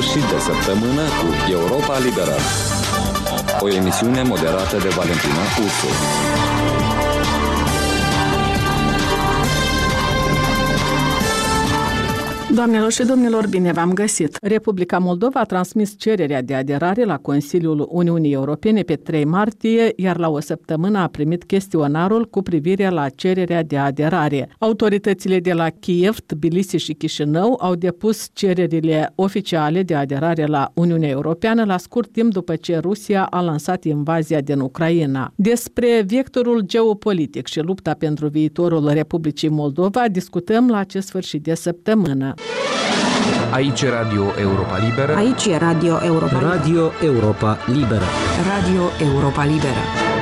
sfârșit de săptămână cu Europa Liberă. O emisiune moderată de Valentina Ursu. Doamnelor și domnilor, bine v-am găsit! Republica Moldova a transmis cererea de aderare la Consiliul Uniunii Europene pe 3 martie, iar la o săptămână a primit chestionarul cu privire la cererea de aderare. Autoritățile de la Kiev, Tbilisi și Chișinău au depus cererile oficiale de aderare la Uniunea Europeană la scurt timp după ce Rusia a lansat invazia din Ucraina. Despre vectorul geopolitic și lupta pentru viitorul Republicii Moldova discutăm la acest sfârșit de săptămână. Aici Radio Europa Liberă. Aici Radio Europa Liberă. Radio Europa Liberă. Radio Europa Liberă.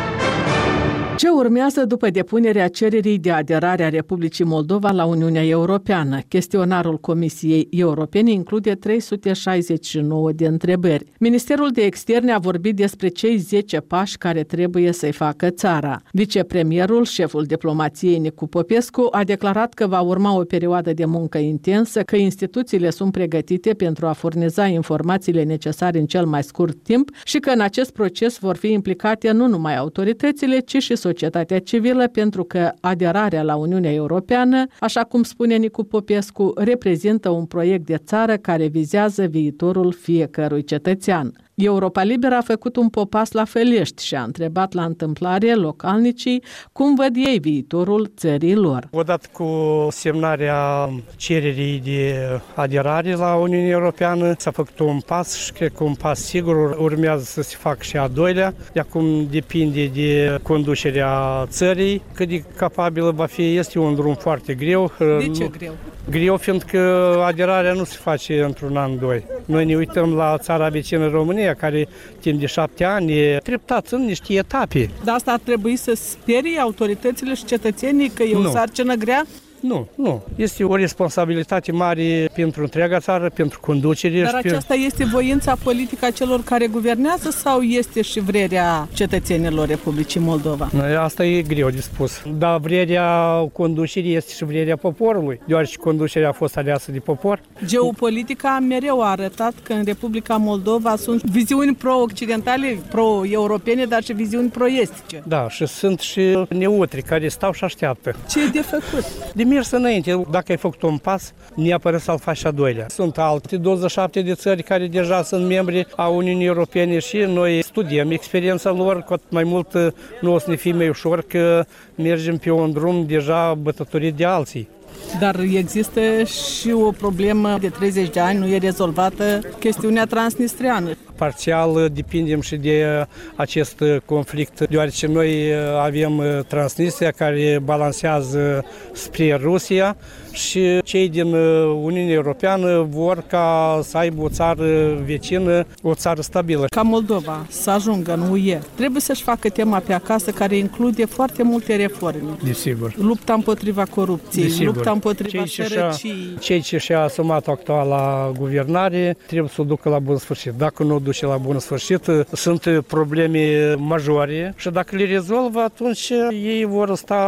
Ce urmează după depunerea cererii de aderare a Republicii Moldova la Uniunea Europeană? Chestionarul Comisiei Europene include 369 de întrebări. Ministerul de Externe a vorbit despre cei 10 pași care trebuie să-i facă țara. Vicepremierul, șeful diplomației Nicu Popescu, a declarat că va urma o perioadă de muncă intensă, că instituțiile sunt pregătite pentru a furniza informațiile necesare în cel mai scurt timp și că în acest proces vor fi implicate nu numai autoritățile, ci și societatea civilă pentru că aderarea la Uniunea Europeană, așa cum spune Nicu Popescu, reprezintă un proiect de țară care vizează viitorul fiecărui cetățean. Europa Liberă a făcut un popas la Felești și a întrebat la întâmplare localnicii cum văd ei viitorul țării lor. Odată cu semnarea cererii de aderare la Uniunea Europeană s-a făcut un pas și cred că un pas sigur urmează să se facă și a doilea. De acum depinde de conducerea țării, cât de capabilă va fi. Este un drum foarte greu. De ce greu? Greu fiindcă aderarea nu se face într-un an, doi. Noi ne uităm la țara vecină România, care timp de șapte ani e treptat în niște etape. Dar asta ar trebui să sperie autoritățile și cetățenii că e o Nu. sarcină grea? Nu, nu. Este o responsabilitate mare pentru întreaga țară, pentru conducere. Dar și pe- aceasta este voința politică a celor care guvernează sau este și vrerea cetățenilor Republicii Moldova? Asta e greu de spus. Dar vrerea conducerii este și vrerea poporului, deoarece conducerea a fost aleasă de popor. Geopolitica mereu a arătat că în Republica Moldova sunt viziuni pro-occidentale, pro-europene, dar și viziuni pro-estice. Da, și sunt și neutri care stau și așteaptă. Ce e de făcut? De mers înainte, dacă ai făcut un pas, neapărat să-l faci și a doilea. Sunt alte 27 de țări care deja sunt membri a Uniunii Europene și noi studiem experiența lor, cu atât mai mult nu o să ne fie mai ușor că mergem pe un drum deja bătătorit de alții. Dar există și o problemă de 30 de ani, nu e rezolvată chestiunea transnistriană. Parțial depindem și de acest conflict, deoarece noi avem Transnistria care balansează spre Rusia și cei din Uniunea Europeană vor ca să aibă o țară vecină, o țară stabilă. Ca Moldova să ajungă în UE, trebuie să-și facă tema pe acasă care include foarte multe reforme. Desigur. Lupta împotriva corupției, Desigur. lupta împotriva Cei ce și-a- sărăciei. Cei ce și-a asumat actuala guvernare trebuie să o ducă la bun sfârșit. Dacă nu o duce la bun sfârșit, sunt probleme majore și dacă le rezolvă, atunci ei vor sta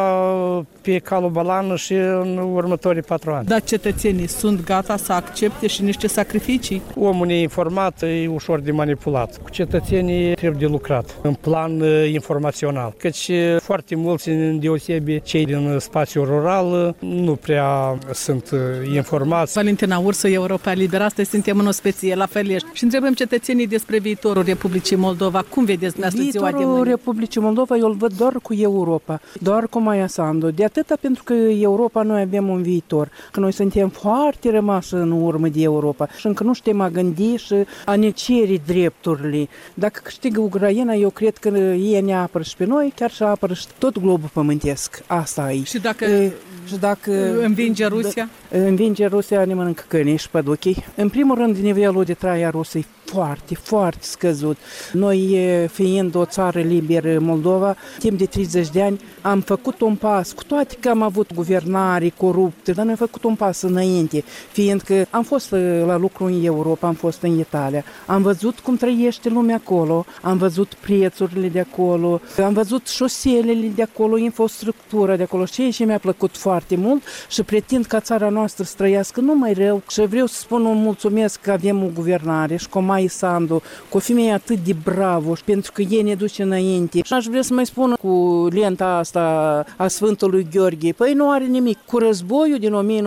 pe calul balan și în următorii patru ani. Dar cetățenii sunt gata să accepte și niște sacrificii. Omul neinformat e ușor de manipulat. Cu cetățenii trebuie de lucrat în plan uh, informațional. Căci uh, foarte mulți, în deosebi cei din spațiul rural, uh, nu prea sunt uh, informați. Valentina Ursă, Europa Liberă, astăzi suntem în o specie la Felești și întrebăm cetățenii despre viitorul Republicii Moldova. Cum vedeți dumneavoastră ziua de Viitorul mâine? Republicii Moldova eu îl văd doar cu Europa, doar cu Maia Sandu. De atâta pentru că Europa noi avem un viitor, că noi suntem foarte rămași în urmă de Europa și încă nu știm a gândi și a ne cere drepturile. Dacă câștigă Ucraina, eu cred că ei ne apără și pe noi, chiar și apără și tot globul pământesc. Asta e. Și dacă E, și dacă învinge Da. Rusia? Învinge Rusia, ne mănâncă câinii și păduchii. În primul rând, nivelul de trai a Rusiei foarte, foarte scăzut. Noi, e, fiind o țară liberă, Moldova, timp de 30 de ani, am făcut un pas, cu toate că am avut guvernare corupte, dar noi am făcut un pas înainte, fiindcă am fost uh, la lucru în Europa, am fost în Italia, am văzut cum trăiește lumea acolo, am văzut prețurile de acolo, am văzut șoselele de acolo, infrastructura de acolo, ceea ce mi-a plăcut foarte mult și pretind ca țara noastră să trăiască numai rău și vreau să spun un mulțumesc că avem o guvernare și cu Mai Sandu, cu o femeie atât de bravo și pentru că ei ne duce înainte. Și aș vrea să mai spun cu lenta asta a Sfântului Gheorghe, păi nu are nimic. Cu războiul din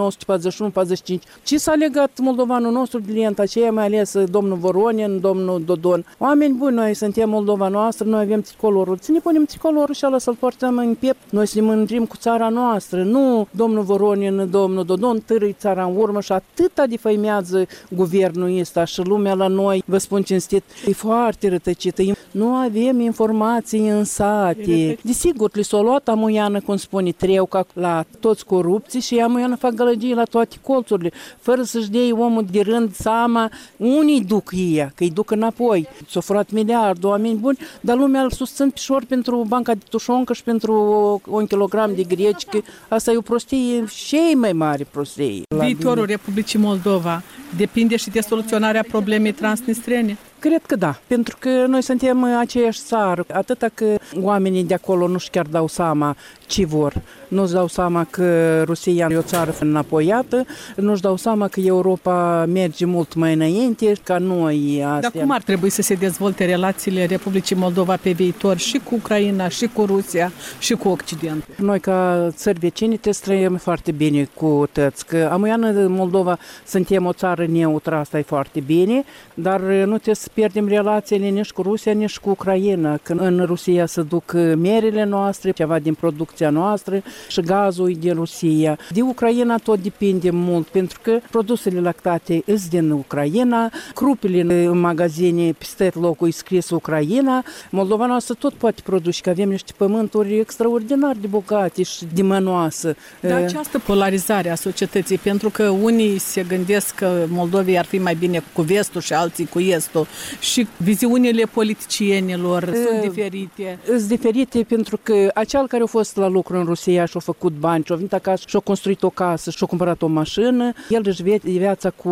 1941-45, ce s-a legat moldovanul nostru de lenta aceea, mai ales domnul Voronin, domnul Dodon. Oameni buni, noi suntem Moldova noastră, noi avem tricolorul. Să ne punem tricolorul și ala să-l portăm în piept. Noi să ne mândrim cu țara noastră, nu domnul Voronin, domnul Dodon, târâi țara în urmă și atâta defăimează guvernul ăsta și lumea la noi, vă spun cinstit, e foarte rătăcită. Nu avem informații în sate. Desigur, li s-a luat amuiană, cum spune, treuca la toți corupții și amuiană fac gălăgii la toate colțurile, fără să-și dea omul de rând seama unii duc ei, că îi duc înapoi. S-au furat miliard, oameni buni, dar lumea îl susțin pișor pentru banca de tușoncă și pentru un kilogram de greci, că asta e o prostie și mai mare prostie. Viitorul Republicii Moldova depinde și de soluționarea problemei Днестряне. Cred că da, pentru că noi suntem aceeași țară, atâta că oamenii de acolo nu-și chiar dau seama ce vor. Nu-și dau seama că Rusia e o țară înapoiată, nu-și dau seama că Europa merge mult mai înainte ca noi. Astea. Dar cum ar trebui să se dezvolte relațiile Republicii Moldova pe viitor și cu Ucraina, și cu Rusia, și cu Occident? Noi ca țări vecini trebuie să trăim foarte bine cu tăți, că amuiană Moldova suntem o țară neutră, asta e foarte bine, dar nu trebuie să pierdem relațiile nici cu Rusia, nici cu Ucraina. Când în Rusia se duc merele noastre, ceva din producția noastră și gazul e din Rusia. De Ucraina tot depinde mult, pentru că produsele lactate sunt din Ucraina, crupile în magazine peste locul e scris Ucraina. Moldova noastră tot poate produce, că avem niște pământuri extraordinar de bogate și de mănoasă. Dar această polarizare a societății, pentru că unii se gândesc că Moldovia ar fi mai bine cu vestul și alții cu estul și viziunile politicienilor e, sunt diferite. Sunt diferite pentru că acel care a fost la lucru în Rusia și a făcut bani și a venit acasă și a construit o casă și a cumpărat o mașină, el își vede viața cu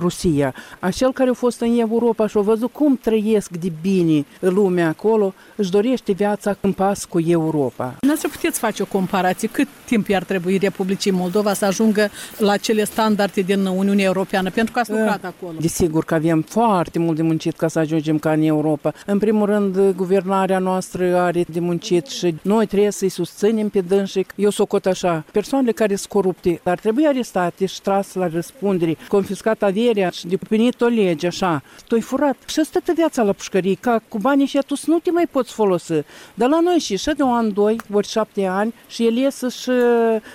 Rusia. Acel care a fost în Europa și a văzut cum trăiesc de bine lumea acolo, își dorește viața în pas cu Europa. Nu să puteți face o comparație. Cât timp ar trebui Republicii Moldova să ajungă la cele standarde din Uniunea Europeană? Pentru că ați lucrat acolo. Desigur că avem foarte mult de muncit ca să ajungem ca în Europa. În primul rând, guvernarea noastră are de muncit și noi trebuie să-i susținem pe dânsii. Eu socot așa, persoanele care sunt corupte ar trebui arestate și tras la răspundere, confiscat averea și deplinit o lege, așa. Tu-ai furat și stă viața la pușcărie, ca cu banii și tu nu te mai poți folosi. Dar la noi și și de un an, doi, ori șapte ani și el iese și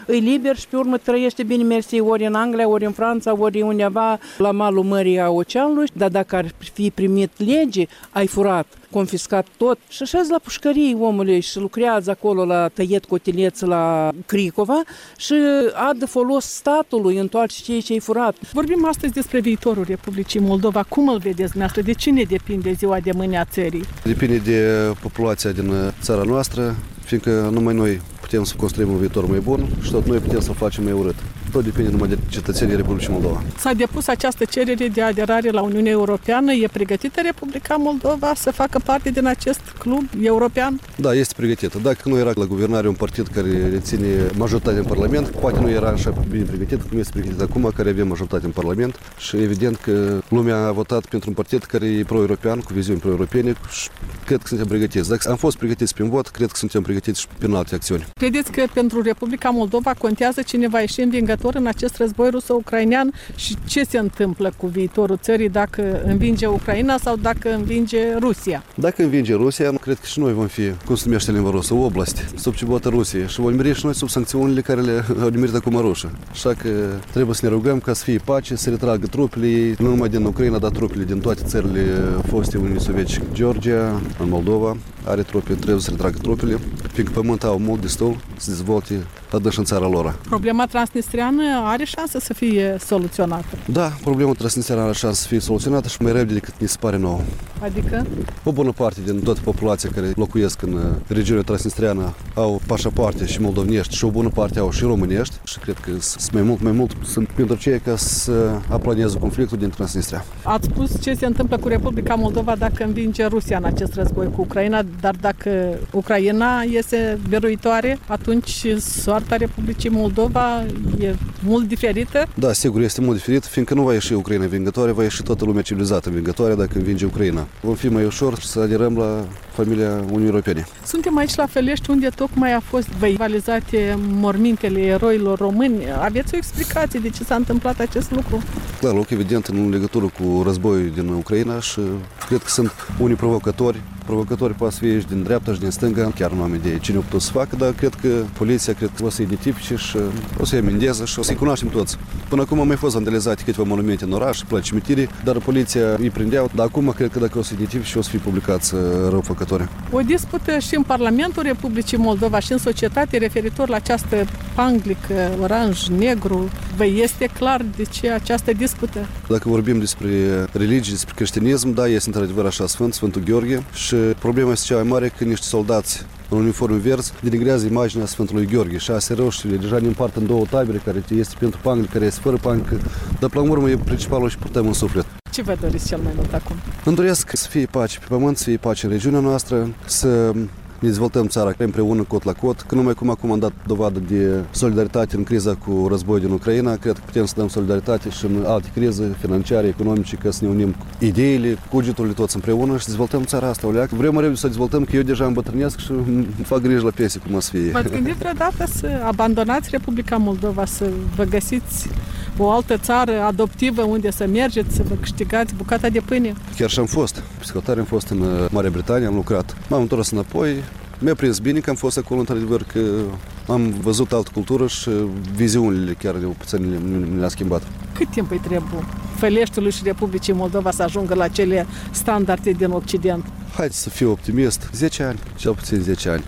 îi liber și pe urmă trăiește bine mersi ori în Anglia, ori în Franța, ori undeva la malul mării a oceanului, dar dacă ar fi primit lege, ai furat, confiscat tot și așa la pușcărie omului și lucrează acolo la tăiet cotileț la Cricova și a de folos statului, întoarce ceea ce ai furat. Vorbim astăzi despre viitorul Republicii Moldova. Cum îl vedeți dumneavoastră? De cine depinde ziua de mâine a țării? Depinde de populația din țara noastră, fiindcă numai noi putem să construim un viitor mai bun și tot noi putem să facem mai urât tot depinde numai de cetățenii Republicii Moldova. S-a depus această cerere de aderare la Uniunea Europeană. E pregătită Republica Moldova să facă parte din acest club european? Da, este pregătită. Dacă nu era la guvernare un partid care reține majoritate în Parlament, poate nu era așa bine pregătit cum este pregătit acum, care avem majoritate în Parlament și evident că lumea a votat pentru un partid care e pro-european, cu viziuni pro-europene și cred că suntem pregătiți. Dacă am fost pregătiți prin vot, cred că suntem pregătiți și prin alte acțiuni. Credeți că pentru Republica Moldova contează cine va ieși învingător viitor în acest război ruso-ucrainean și ce se întâmplă cu viitorul țării dacă învinge Ucraina sau dacă învinge Rusia? Dacă învinge Rusia, cred că și noi vom fi, cum se numește limba rusă, oblasti, sub cibotă Rusiei și vom meri și noi sub sancțiunile care le au nimerit acum rușă. Așa că trebuie să ne rugăm ca să fie pace, să retragă trupele, nu numai din Ucraina, dar trupele din toate țările foste Uniunii Sovietice. Georgia, în Moldova, are trupe, trebuie să retragă trupele, fiindcă pământul au mult destul să dezvolte adânci în țara lor. Problema transnistriană Transnistreană are șansă să fie soluționată. Da, problema Transnistria are șansă să fie soluționată și mai repede decât ni se pare nouă. Adică? O bună parte din toată populația care locuiesc în uh, regiunea transnistreană au pașapoarte și moldovnești și o bună parte au și românești și cred că sunt mai mult, mai mult sunt pentru cei ca să aplaneze conflictul din Transnistria. Ați spus ce se întâmplă cu Republica Moldova dacă învinge Rusia în acest război cu Ucraina, dar dacă Ucraina iese biruitoare, atunci soarta Republicii Moldova e mult diferită? Da, sigur, este mult diferit, fiindcă nu va ieși Ucraina vingătoare, va ieși toată lumea civilizată vingătoare dacă învinge Ucraina. Vom fi mai ușor să aderăm la familia Uniunii Europene. Suntem aici la Felești, unde tocmai a fost valizate mormintele eroilor români. Aveți o explicație de ce s-a întâmplat acest lucru? Clar, loc evident în legătură cu războiul din Ucraina și cred că sunt unii provocatori provocatori poate să fie și din dreapta și din stânga, chiar nu am idee cine a putut să facă, dar cred că poliția cred că o să identifice și o să-i amendeze și o să-i cunoaștem toți. Până acum au mai fost vandalizate câteva monumente în oraș, plăci cimitire, dar poliția îi prindeau, dar acum cred că dacă o să identifice o să fie publicați răufăcători. O dispută și în Parlamentul Republicii Moldova și în societate referitor la această panglică, oranj, negru. Vă este clar de ce această dispută? Dacă vorbim despre religie, despre creștinism, da, este într-adevăr așa Sfânt, Sfântul Gheorghe și problema este cea mai mare că niște soldați în uniforme verzi denigrează imaginea Sfântului Gheorghe. Șase roșiile deja ne împart în două tabere, care este pentru pangli, care este fără pangli, dar până la urmă e principalul și putem în suflet. Ce vă doriți cel mai mult acum? Îmi doresc să fie pace pe pământ, să fie pace în regiunea noastră, să ne dezvoltăm țara împreună cot la cot, că numai cum acum am dat dovadă de solidaritate în criza cu războiul din Ucraina, cred că putem să dăm solidaritate și în alte crize financiare, economice, ca să ne unim ideile, cugeturile toți împreună și dezvoltăm țara asta. Oleac. Vrem mai repede să dezvoltăm, că eu deja îmbătrânesc și îmi fac grijă la pensie cum o să fie. V-ați gândit vreodată să abandonați Republica Moldova, să vă găsiți o altă țară adoptivă unde să mergeți, să vă câștigați bucata de pâine? Chiar și am fost. Psihotare am fost în uh, Marea Britanie, am lucrat. M-am întors înapoi, mi-a prins bine că am fost acolo, într-adevăr, că am văzut altă cultură și viziunile chiar de puțin mi le-a schimbat. Cât timp îi trebuie Feleștiului și Republicii Moldova să ajungă la cele standarde din Occident? Haideți să fiu optimist. 10 ani, cel puțin 10 ani.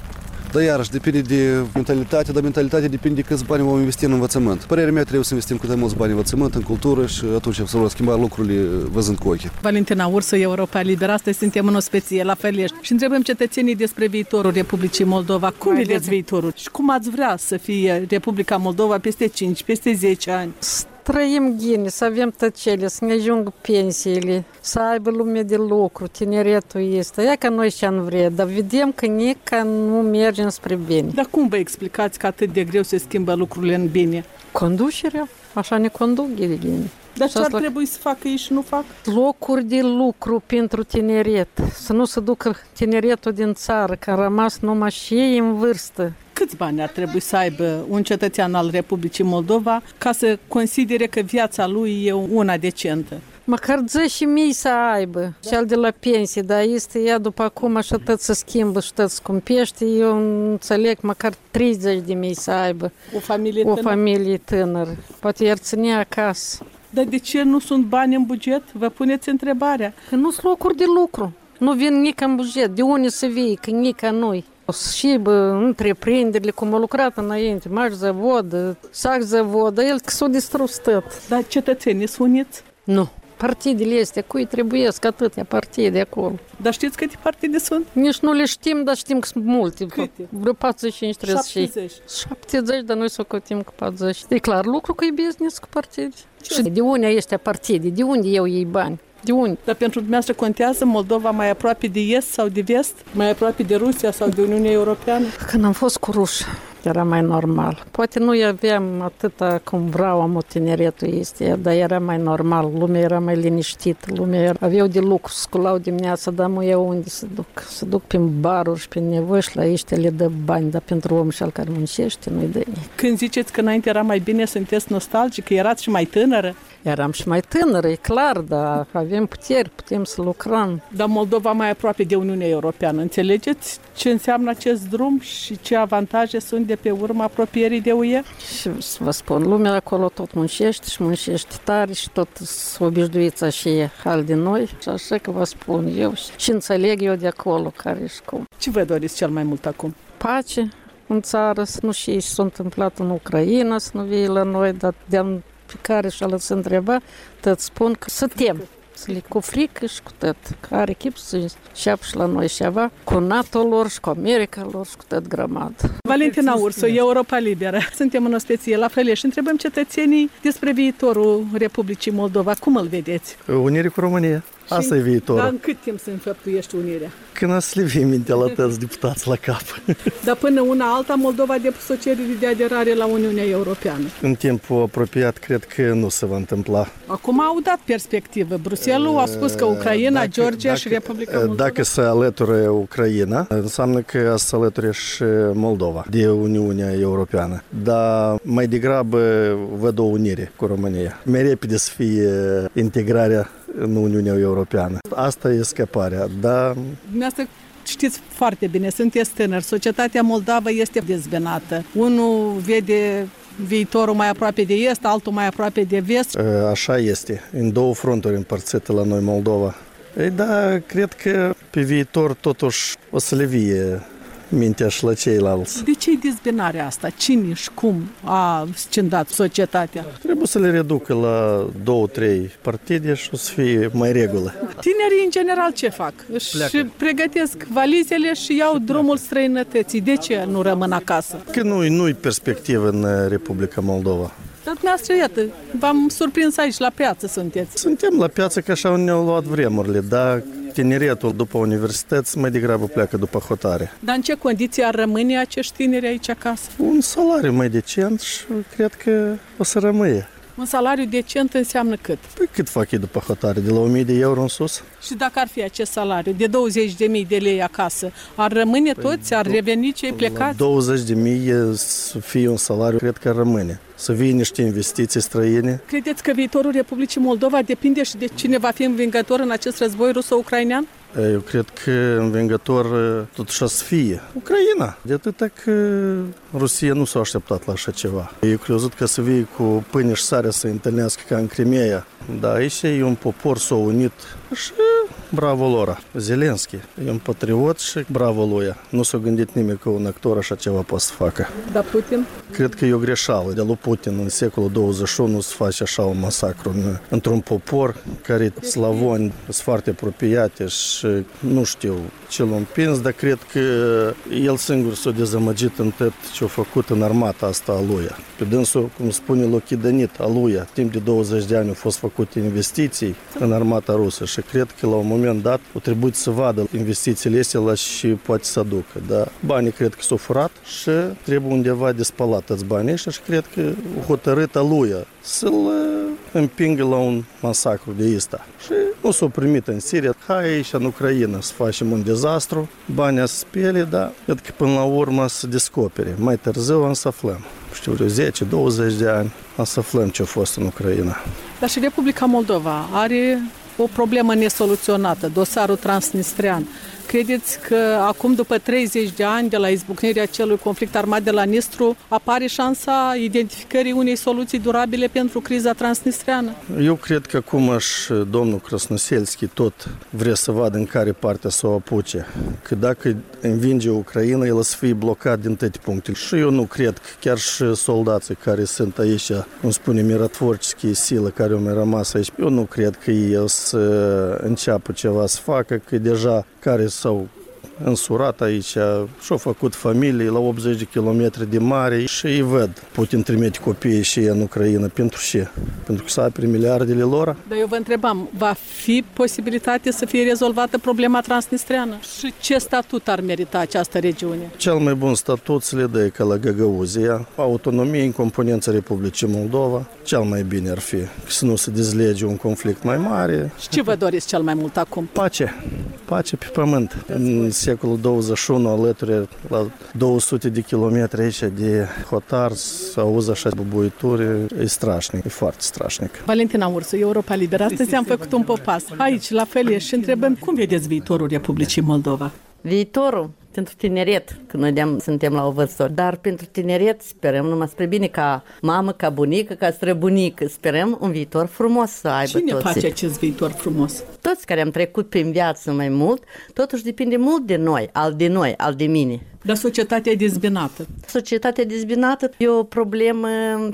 Dar iarăși depinde de mentalitate, dar mentalitatea depinde de câți bani vom investi în învățământ. Părerea mea trebuie să investim cât de mulți bani în învățământ, în cultură și atunci se vor schimba lucrurile văzând cu ochii. Valentina Ursă, Europa Liberă, astăzi suntem în o speție la Felești și întrebăm cetățenii despre viitorul Republicii Moldova. Cum vedeți viitorul și cum ați vrea să fie Republica Moldova peste 5, peste 10 ani? Trăim ghine, să avem tăcele, să ne ajungă pensiile, să aibă lume de lucru, tineretul este. Ia că noi ce-am vrea, dar vedem că nici nu mergem spre bine. Dar cum vă explicați că atât de greu se schimbă lucrurile în bine? Conducerea, așa ne conduc ghine. Dar ce ar trebui să facă ei și nu fac? Locuri de lucru pentru tineret. Să nu se ducă tineretul din țară, că a rămas numai și ei în vârstă. Câți bani ar trebui să aibă un cetățean al Republicii Moldova ca să considere că viața lui e una decentă? Măcar 10 mii să aibă, cel de la pensie, dar este ea după acum așa tot se schimbă și tot scumpește, eu înțeleg măcar 30 de mii să aibă. O familie o tânără? familie tânără. Poate i-ar ține acasă. Dar de ce nu sunt bani în buget? Vă puneți întrebarea. Că nu sunt locuri de lucru. Nu vin nici în buget. De unde să vii? Că nici noi. Și bă, întreprinderile, cum au lucrat înainte, maș zavod, sac zavod, el s-a distrus tot. Dar cetățenii sunt uniți? Nu. Partidele astea, cui trebuie atâtea partide acolo. Dar știți câte partide sunt? Nici nu le știm, dar știm că sunt multe. Câte? Vreo 45, 30. 70. 70, dar noi să o cotim cu 40. E clar, lucru că e business cu partide. Și de unde este partide? De unde eu iei bani? De unde? Dar pentru dumneavoastră contează Moldova mai aproape de est sau de vest? Mai aproape de Rusia sau de Uniunea Europeană? Când am fost cu ruși, era mai normal. Poate nu aveam atâta cum vreau am tineretul este, dar era mai normal. Lumea era mai liniștită, lumea era... aveau de lucru, sculau dimineața, dar nu eu unde să duc. Să duc prin baruri și prin nevoși și la aici le dă bani, dar pentru om și al care muncește nu-i dă nimic. Când ziceți că înainte era mai bine, sunteți nostalgic, că erați și mai tânără? Eram și mai tânără, e clar, dar avem puteri, putem să lucrăm. Dar Moldova mai aproape de Uniunea Europeană. Înțelegeți ce înseamnă acest drum și ce avantaje sunt de pe urma apropierii de UE? Și să vă spun, lumea acolo tot muncește și muncește tare și tot s obișnuiți așa hal de noi. Și așa că vă spun eu și înțeleg eu de acolo care și cum. Ce vă doriți cel mai mult acum? Pace, în țară, să nu știi ce s-a întâmplat în Ucraina, să nu vii la noi, dar de pe care și-a lăsat întreba, tot spun că să tem să le cu frică și cu tot. Care chip să înceapă și la noi ceva cu NATO lor și cu America lor și cu tot grămadă. Valentina Ursu, Europa Liberă. Suntem în ospecie la fel și întrebăm cetățenii despre viitorul Republicii Moldova. Cum îl vedeți? Unire cu România. Asta e viitorul. Dar în cât timp se înfăptuiește unirea? Când o să le vii mintea la tăți deputați la cap. Dar până una alta, Moldova a depus o cerere de aderare la Uniunea Europeană. În timpul apropiat, cred că nu se va întâmpla. Acum au dat perspectivă. Bruselul a spus că Ucraina, Dacă- Georgia dacă- și Republica Moldova. Dacă se alătură Ucraina, înseamnă că se alăture și Moldova de Uniunea Europeană. Dar mai degrabă văd o unire cu România. Mai repede să fie integrarea în Uniunea Europeană. Asta e scăparea, dar Dumneavoastră știți foarte bine, sunteți tânăr, societatea moldavă este dezbenată. Unul vede viitorul mai aproape de est, altul mai aproape de vest. Așa este, în două fronturi împărțite la noi Moldova. Ei, da, cred că pe viitor totuși o să le vie mintea și la ceilalți. De ce e dezbinarea asta? Cine și cum a scindat societatea? Trebuie să le reducă la două, trei partide și o să fie mai regulă. Tinerii, în general, ce fac? Își Pleacă. pregătesc valizele și iau drumul străinătății. De ce nu rămân acasă? Că nu-i, nu-i perspectivă în Republica Moldova. Dar dumneavoastră, iată, v-am surprins aici, la piață sunteți. Suntem la piață că așa ne-au luat vremurile, dar tineretul după universități mai degrabă pleacă după hotare. Dar în ce condiții ar rămâne acești tineri aici acasă? Un salariu mai decent și cred că o să rămâie. Un salariu decent înseamnă cât? Păi cât fac ei după hotare? De la 1000 de euro în sus? Și dacă ar fi acest salariu de 20.000 de lei acasă, ar rămâne toți? Ar reveni cei La plecați? 20 de mii să fie un salariu, cred că rămâne. Să vie niște investiții străine. Credeți că viitorul Republicii Moldova depinde și de cine va fi învingător în acest război ruso-ucrainean? Eu cred că învingător totuși o să fie Ucraina. De atâta că Rusia nu s-a așteptat la așa ceva. Eu crezut că să vie cu pâine și sare să întâlnească ca în Crimea. Dar aici e un popor s-a unit și bravo lor. Zelenski e un patriot și bravo lui. Nu s-a gândit nimeni că un actor așa ceva poate să facă. Dar Putin? Cred că e o greșeală de lui Putin în secolul 21 să face așa un masacru în- într-un popor care slavoni sunt foarte apropiate și nu știu ce l-a împins, dar cred că el singur s-a dezamăgit în tot ce a făcut în armata asta a lui. Pe dânsul, cum spune Lochidanit, a lui, timp de 20 de ani au fost făcute investiții în armata rusă și cred că la un moment dat o trebuit să vadă investițiile astea la și poate să aducă. Dar banii cred că s-au furat și trebuie undeva de spălat toți banii ăștia și cred că a hotărât a lui să-l uh, împingă la un masacru de ăsta. Și nu s-au primit în Siria. Hai aici în Ucraina să facem un dezastru, banii să spele, dar cred că până la urmă să descopere. Mai târziu am să aflăm. Știu, vreo 10-20 de ani am să aflăm ce a fost în Ucraina. Dar și Republica Moldova are o problemă nesoluționată, dosarul transnistrian. Credeți că acum, după 30 de ani de la izbucnirea acelui conflict armat de la Nistru, apare șansa identificării unei soluții durabile pentru criza transnistriană? Eu cred că acum și domnul Krasnoselski tot vrea să vadă în care parte să o apuce. Că dacă învinge Ucraina, el o să fie blocat din toate punctele. Și eu nu cred că chiar și soldații care sunt aici, cum spune miratvorciskii sile care au mai rămas aici, eu nu cred că ei o să înceapă ceva să facă, că deja care s-au însurat aici și-au făcut familii la 80 de kilometri de mare și îi văd. Putin trimite copiii și ei în Ucraina. Pentru ce? Pentru că să apere miliardele lor? Dar eu vă întrebam, va fi posibilitate să fie rezolvată problema transnistriană? Și ce statut ar merita această regiune? Cel mai bun statut să le dă ca la Găgăuzia, autonomie în componența Republicii Moldova. Cel mai bine ar fi să nu se dezlege un conflict mai mare. Și ce vă doriți cel mai mult acum? Pace. Pace pe pământ. În secolul 21, alături la 200 de kilometri aici de hotar, să auzi așa bubuituri, e strașnic, e foarte strașnic. Valentina Ursu, Europa Liberă. Astăzi am făcut un popas. Aici, la fel, și întrebăm cum vedeți viitorul Republicii Moldova? Viitorul pentru tineret, că noi de suntem la o vârstă, dar pentru tineret sperăm numai spre bine ca mamă, ca bunică, ca străbunică. Sperăm un viitor frumos să aibă Cine toți. face acest viitor frumos? Toți care am trecut prin viață mai mult, totuși depinde mult de noi, al de noi, al de mine. Dar societatea e dezbinată. Societatea dezbinată e o problemă,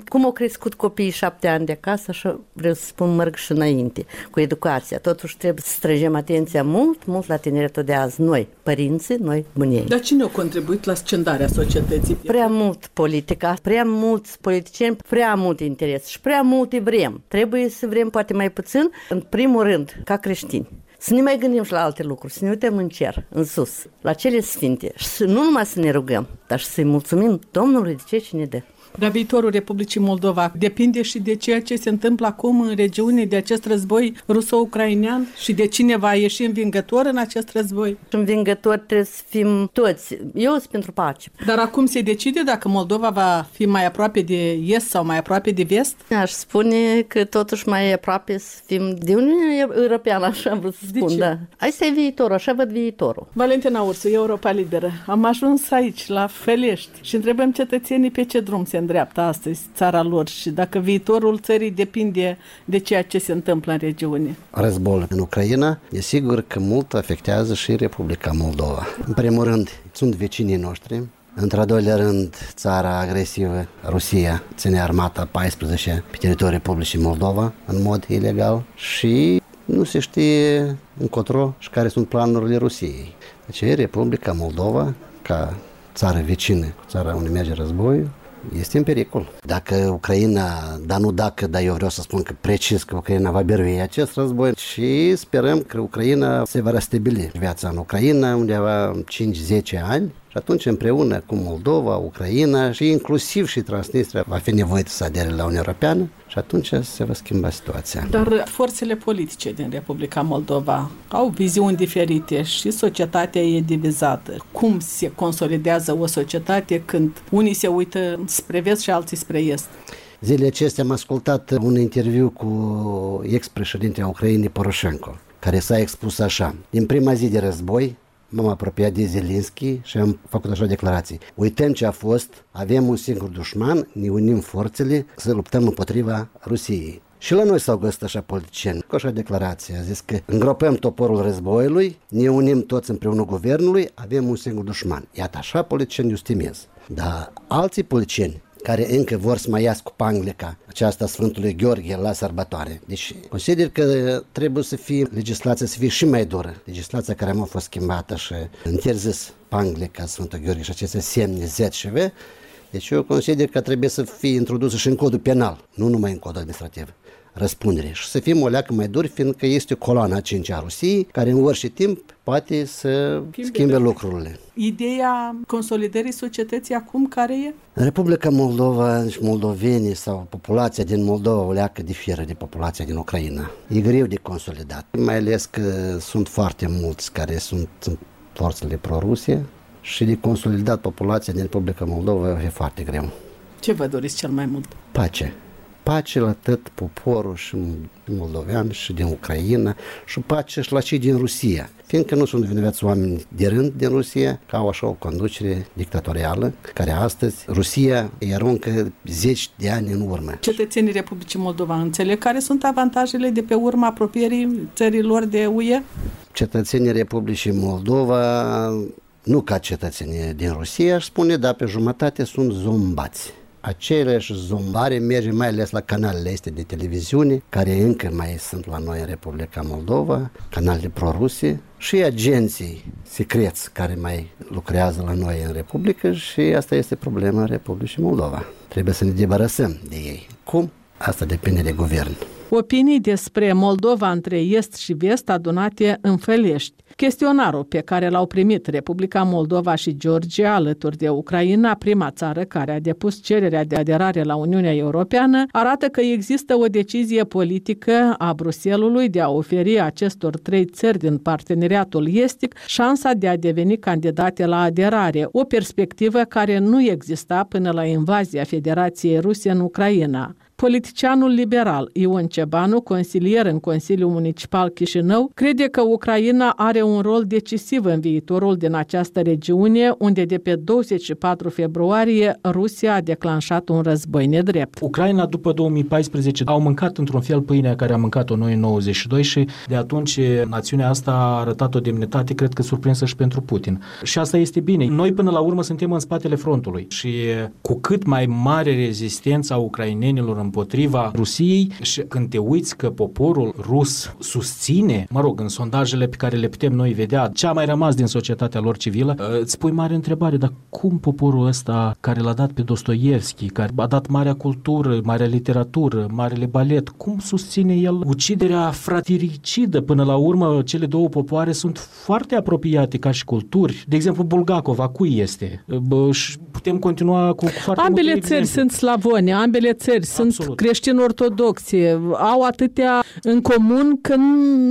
cum au crescut copiii șapte ani de acasă, așa vreau să spun, merg și înainte, cu educația. Totuși trebuie să străgem atenția mult, mult la tineretul de azi, noi, părinții, noi, bunii. Dar cine a contribuit la scindarea societății? Prea mult politica, prea mulți politicieni, prea mult interes și prea multe vrem. Trebuie să vrem poate mai puțin, în primul rând, ca creștini. Să ne mai gândim și la alte lucruri, să ne uităm în cer, în sus, la cele sfinte și să, nu numai să ne rugăm, dar și să-i mulțumim Domnului de ce ce ne dă. Dar viitorul Republicii Moldova depinde și de ceea ce se întâmplă acum în regiune, de acest război ruso-ucrainean și de cine va ieși învingător în acest război. Învingător trebuie să fim toți. Eu sunt pentru pace. Dar acum se decide dacă Moldova va fi mai aproape de est sau mai aproape de vest? Aș spune că totuși mai aproape să fim de Uniunea Europeană, așa am vrut să spun, ce? da. Asta e viitorul, așa văd viitorul. Valentina Ursu, Europa Liberă. Am ajuns aici, la Felești, și întrebăm cetățenii pe ce drum se îndreaptă astăzi țara lor și dacă viitorul țării depinde de ceea ce se întâmplă în regiune. Războiul în Ucraina, e sigur că mult afectează și Republica Moldova. În primul rând, sunt vecinii noștri, Într-al doilea rând, țara agresivă, Rusia, ține armata 14 pe teritoriul Republicii Moldova în mod ilegal și nu se știe încotro și care sunt planurile Rusiei. Deci Republica Moldova, ca țară vecină cu țara unde merge războiul, este în pericol. Dacă Ucraina, dar nu dacă, dar eu vreau să spun că precis că Ucraina va birui acest război și sperăm că Ucraina se va restabili viața în Ucraina undeva 5-10 ani și atunci împreună cu Moldova, Ucraina și inclusiv și Transnistria va fi nevoie să adere la Uniunea Europeană și atunci se va schimba situația. Dar forțele politice din Republica Moldova au viziuni diferite și societatea e divizată. Cum se consolidează o societate când unii se uită spre vest și alții spre est? Zilele acestea am ascultat un interviu cu ex-președintele Ucrainei Poroșenko, care s-a expus așa. Din prima zi de război, m-am apropiat de Zelinski și am făcut așa declarații. Uităm ce a fost, avem un singur dușman, ne unim forțele să luptăm împotriva Rusiei. Și la noi s-au găsit așa politicieni, cu așa declarație. A zis că îngropăm toporul războiului, ne unim toți împreună guvernului, avem un singur dușman. Iată, așa politicieni eu stimez. Dar alții politicieni care încă vor să mai iasă cu panglica aceasta Sfântului Gheorghe la sărbătoare. Deci consider că trebuie să fie legislația să fie și mai dură. Legislația care a fost schimbată și interzis panglica Sfântul Gheorghe și aceste semne Z și V, deci eu consider că trebuie să fie introdusă și în codul penal, nu numai în codul administrativ răspundere și să fim o leacă mai duri, fiindcă este coloana 5 a Rusiei, care în orice timp poate să schimbe, schimbe lucrurile. Ideea consolidării societății acum care e? În Republica Moldova și moldovenii sau populația din Moldova o leacă diferă de populația din Ucraina. E greu de consolidat, mai ales că sunt foarte mulți care sunt în forțele pro-Rusie și de consolidat populația din Republica Moldova e foarte greu. Ce vă doriți cel mai mult? Pace pace la tot poporul și moldovean și din Ucraina și pace și la cei din Rusia. Fiindcă nu sunt vinovați oameni de rând din Rusia, ca au așa o conducere dictatorială, care astăzi Rusia îi aruncă zeci de ani în urmă. Cetățenii Republicii Moldova înțeleg care sunt avantajele de pe urma apropierii țărilor de UE? Cetățenii Republicii Moldova, nu ca cetățenii din Rusia, aș spune, dar pe jumătate sunt zombați aceleași zombare merge mai ales la canalele este de televiziune, care încă mai sunt la noi în Republica Moldova, canalele proruse și agenții secreți care mai lucrează la noi în Republică și asta este problema Republicii Moldova. Trebuie să ne debarasăm de ei. Cum? Asta depinde de guvern. Opinii despre Moldova între est și vest adunate în Fălești. Chestionarul pe care l-au primit Republica Moldova și Georgia alături de Ucraina, prima țară care a depus cererea de aderare la Uniunea Europeană, arată că există o decizie politică a Bruselului de a oferi acestor trei țări din parteneriatul estic șansa de a deveni candidate la aderare, o perspectivă care nu exista până la invazia Federației Ruse în Ucraina. Politicianul liberal Ion Cebanu, consilier în Consiliul Municipal Chișinău, crede că Ucraina are un rol decisiv în viitorul din această regiune, unde de pe 24 februarie Rusia a declanșat un război nedrept. Ucraina după 2014 au mâncat într-un fel pâinea care am mâncat-o noi în 92 și de atunci națiunea asta a arătat o demnitate, cred că surprinsă și pentru Putin. Și asta este bine. Noi până la urmă suntem în spatele frontului și cu cât mai mare rezistența ucrainenilor împotriva Rusiei și când te uiți că poporul rus susține, mă rog, în sondajele pe care le putem noi vedea, ce a mai rămas din societatea lor civilă, îți pui mare întrebare, dar cum poporul ăsta care l-a dat pe Dostoevski, care a dat marea cultură, marea literatură, marele balet, cum susține el uciderea fratricidă? Până la urmă, cele două popoare sunt foarte apropiate ca și culturi. De exemplu, Bulgakov, a cui este? Bă, și putem continua cu, cu foarte Ambele multe țări exemple. sunt slavone, ambele țări Absolut. sunt creștini ortodoxi, au atâtea în comun că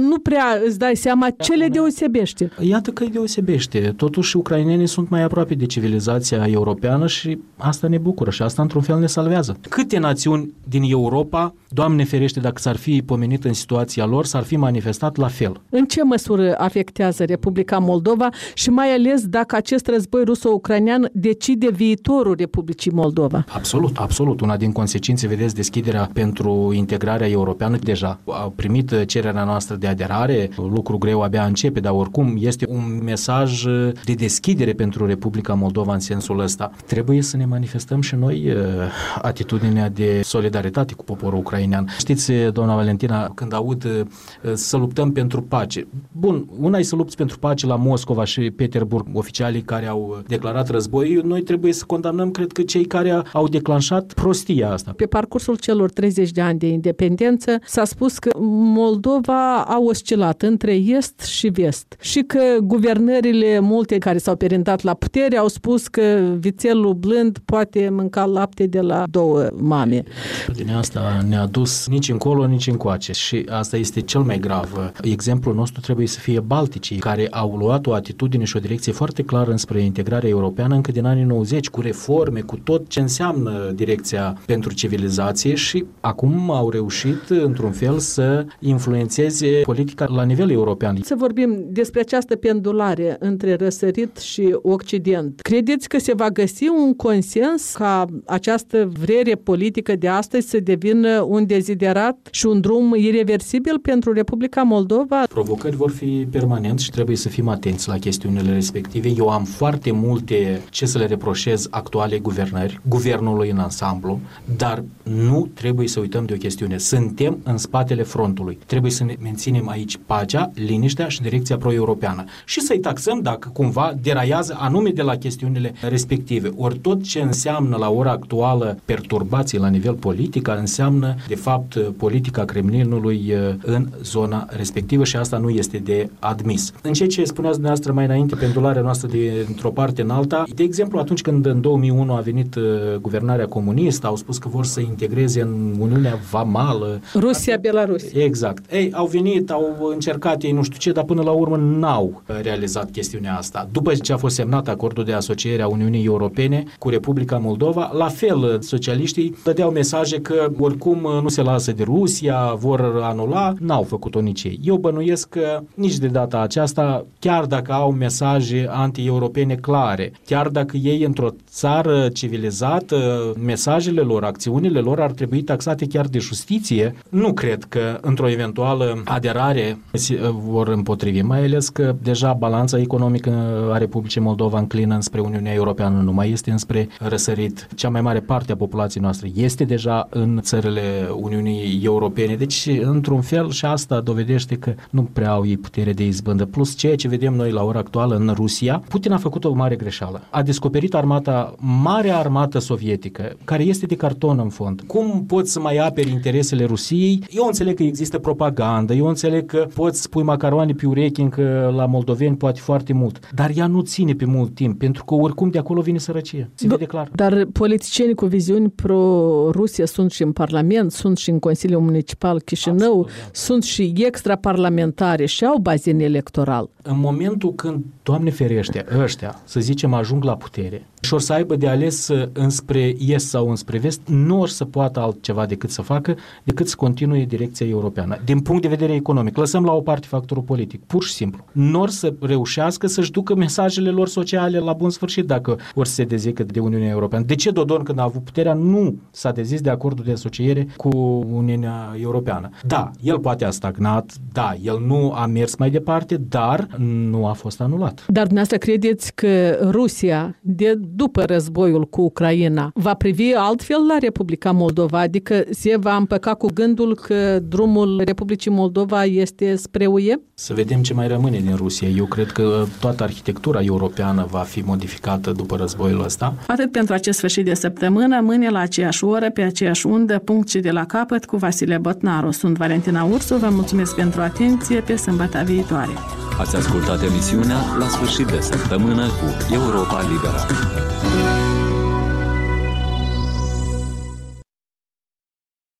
nu prea îți dai seama ce le deosebește. Iată că îi deosebește. Totuși, ucrainenii sunt mai aproape de civilizația europeană și asta ne bucură și asta într-un fel ne salvează. Câte națiuni din Europa, Doamne ferește dacă s-ar fi pomenit în situația lor, s-ar fi manifestat la fel. În ce măsură afectează Republica Moldova și mai ales dacă acest război ruso-ucrainean decide viitorul Republicii Moldova? Absolut, absolut. Una din consecințe, vedeți, deschiderea pentru integrarea europeană deja. Au primit cererea noastră de aderare, lucru greu abia începe, dar oricum este un mesaj de deschidere pentru Republica Moldova în sensul ăsta. Trebuie să ne manifestăm și noi uh, atitudinea de solidaritate cu poporul ucrainean. Știți, doamna Valentina, când aud uh, să luptăm pentru pace. Bun, una e să lupți pentru pace la Moscova și Peterburg, oficialii care au declarat război, noi trebuie să condamnăm, cred că, cei care au declanșat prostia asta. Pe parcursul celor 30 de ani de independență s-a spus că Moldova a oscilat între est și vest și că guvernările multe care s-au perindat la putere au spus că vițelul blând poate mânca lapte de la două mame. Din asta ne-a dus nici încolo, nici încoace și asta este cel mai grav. Exemplul nostru trebuie să fie Balticii, care au luat o atitudine și o direcție foarte clară înspre integrarea europeană încă din anii 90, cu reforme, cu tot ce înseamnă direcția pentru civilizație și acum au reușit, într-un fel, să influențeze politica la nivel european. Să vorbim despre această pendulare între răsărit și Occident. Credeți că se va găsi un consens ca această vrere politică de astăzi să devină un deziderat și un drum irreversibil pentru Republica Moldova? Provocări vor fi permanent și trebuie să fim atenți la chestiunile respective. Eu am foarte multe ce să le reproșez actuale guvernări, guvernului în ansamblu, dar nu trebuie să uităm de o chestiune. Suntem în spatele frontului. Trebuie să ne menținem aici pacea, liniștea și direcția pro-europeană. Și să-i taxăm dacă cumva deraiază anume de la chestiunile respective. Ori tot ce înseamnă la ora actuală perturbații la nivel politic înseamnă de fapt politica Kremlinului în zona respectivă și asta nu este de admis. În ceea ce spuneați dumneavoastră mai înainte, pendularea noastră de într-o parte în alta, de exemplu atunci când în 2001 a venit uh, guvernarea comunistă, au spus că vor să integreze în Uniunea Vamală. Rusia, Belarus. Exact. Ei, au venit, au încercat ei nu știu ce, dar până la urmă n-au uh, realizat chestiunea asta. După ce a fost semnat acordul de asociere a Uniunii Europene cu Republica Moldova, la fel, uh, socialiștii dădeau mesaje că oricum nu se lasă de Rusia, vor anula, n-au făcut-o nici ei. Eu bănuiesc că nici de data aceasta, chiar dacă au mesaje anti-europene clare, chiar dacă ei într-o țară civilizată, mesajele lor, acțiunile lor ar trebui taxate chiar de justiție, nu cred că într-o eventuală aderare se vor împotrivi, mai ales că deja balanța economică a Republicii Moldova înclină înspre Uniunea Europeană, nu mai este înspre răsărit. Cea mai mare parte a populației noastre este deja în țările Uniunii Europene, deci într-un fel și asta dovedește că nu prea au ei putere de izbândă. Plus ceea ce vedem noi la ora actuală în Rusia, Putin a făcut o mare greșeală. A descoperit armata, marea armată sovietică, care este de carton în fond. Cum poți să mai aperi interesele Rusiei? Eu înțeleg că există propagandă, eu înțeleg că poți pui macaroane pe urechi încă la moldoveni poate foarte mult, dar ea nu ține pe mult timp, pentru că oricum de acolo vine sărăcie. Se vede clar. Dar politicienii cu viziuni pro-Rusia sunt și în Parlament, sunt și în Consiliul Municipal Chișinău, Absolut, da. sunt și extraparlamentare și au bazin electoral. În momentul când, Doamne ferește, ăștia, să zicem, ajung la putere, și or să aibă de ales uh, înspre est sau înspre vest, nu or să poată altceva decât să facă, decât să continue direcția europeană. Din punct de vedere economic, lăsăm la o parte factorul politic, pur și simplu. Nu or să reușească să-și ducă mesajele lor sociale la bun sfârșit dacă or să se dezică de Uniunea Europeană. De ce Dodon, când a avut puterea, nu s-a dezis de acordul de asociere cu Uniunea Europeană? Da, el poate a stagnat, da, el nu a mers mai departe, dar nu a fost anulat. Dar dumneavoastră credeți că Rusia, de după războiul cu Ucraina, va privi altfel la Republica Moldova? Adică se va împăca cu gândul că drumul Republicii Moldova este spre UE? Să vedem ce mai rămâne din Rusia. Eu cred că toată arhitectura europeană va fi modificată după războiul ăsta. Atât pentru acest sfârșit de săptămână, mâine la aceeași oră, pe aceeași undă, punct și de la capăt cu Vasile Botnaru. Sunt Valentina Ursu, vă mulțumesc pentru atenție, pe sâmbătă viitoare. Ați ascultat emisiunea La sfârșit de săptămână cu Europa Liberă. Thank you.